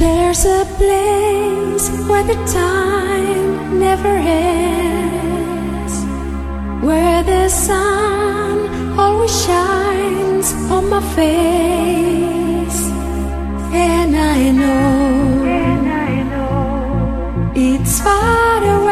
There's a place where the time never ends, where the sun always shines on my face, and I know, it's far away,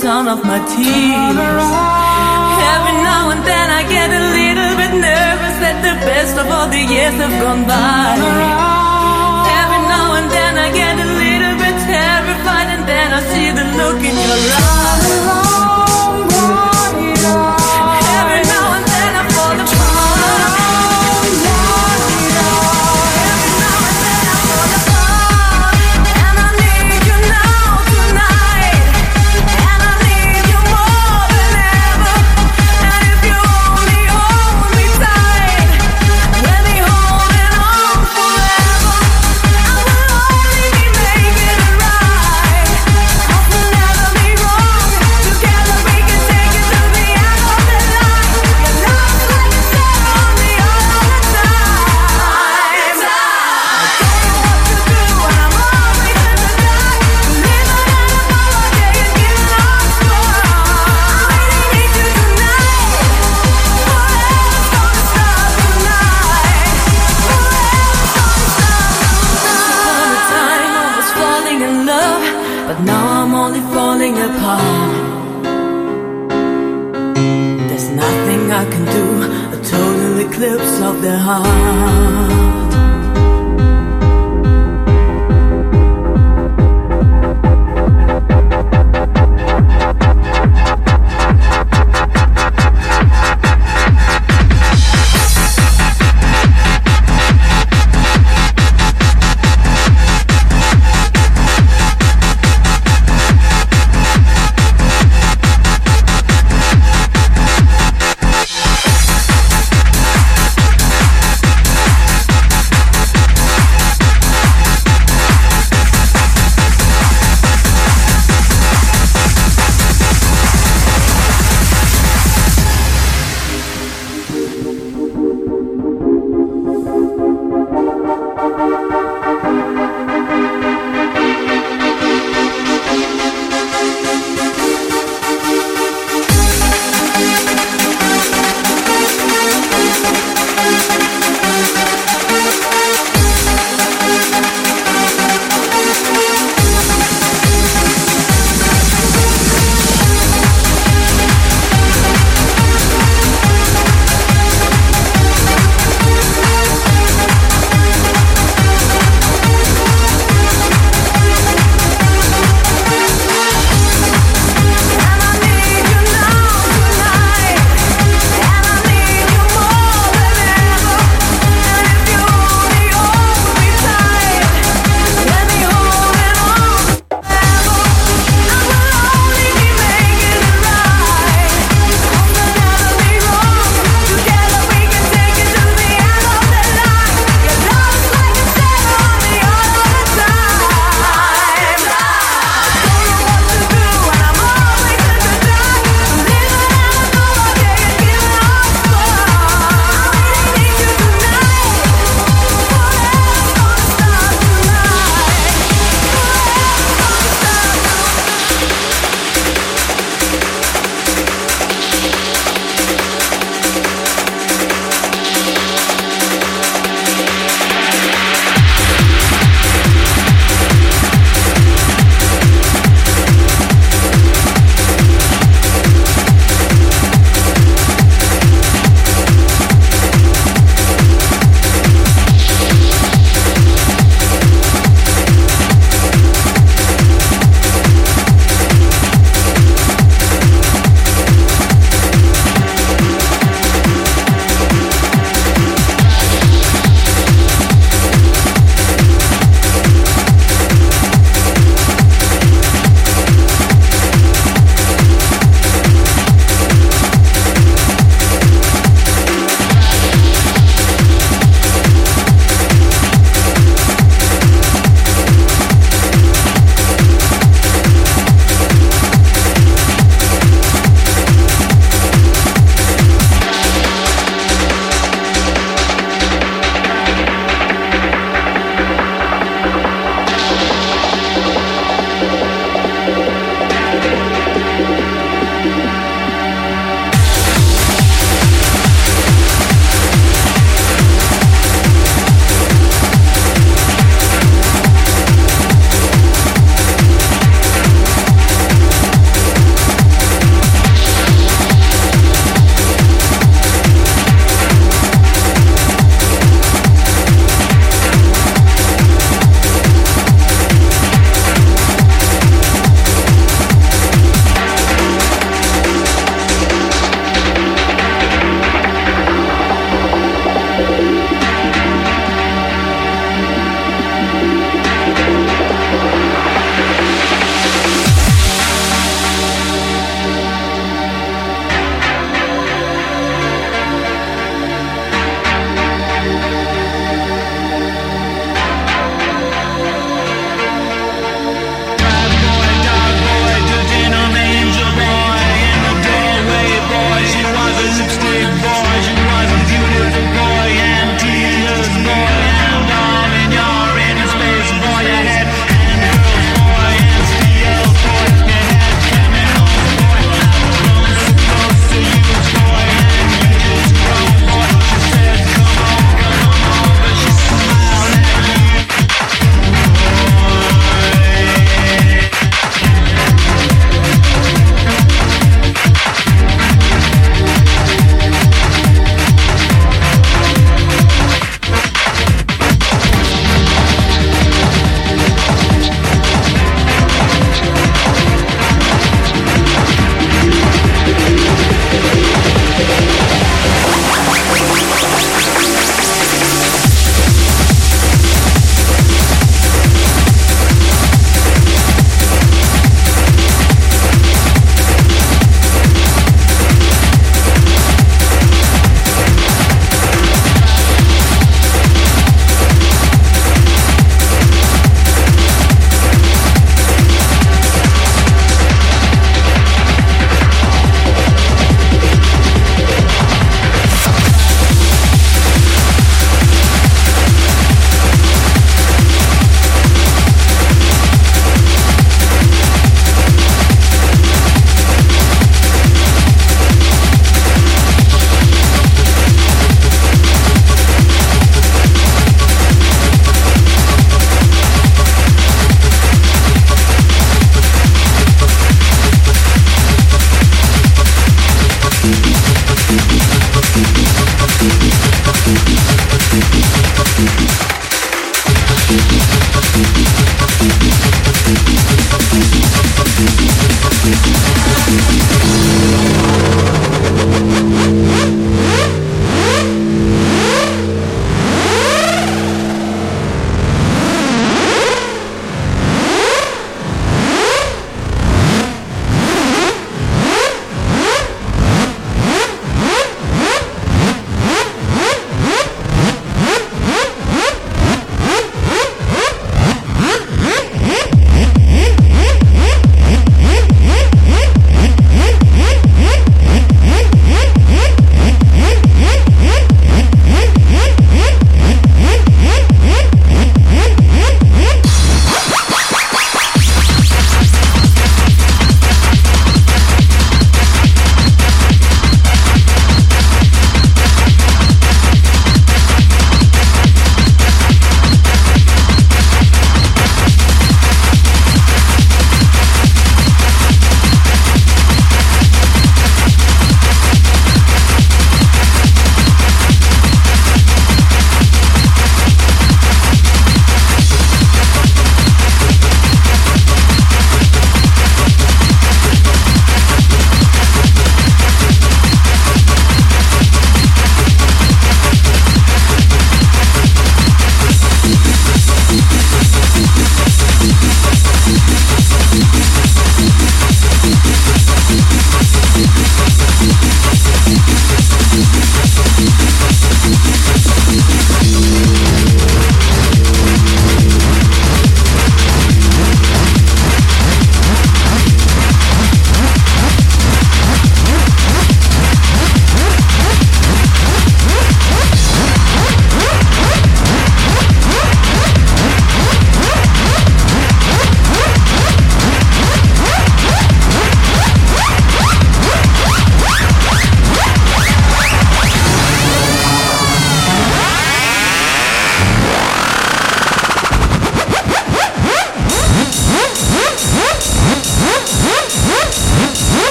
sound of my tears. Every now and then I get a little bit nervous that the best of all the years have gone by. Every now and then I get a little bit terrified, and then I see the look in your eyes.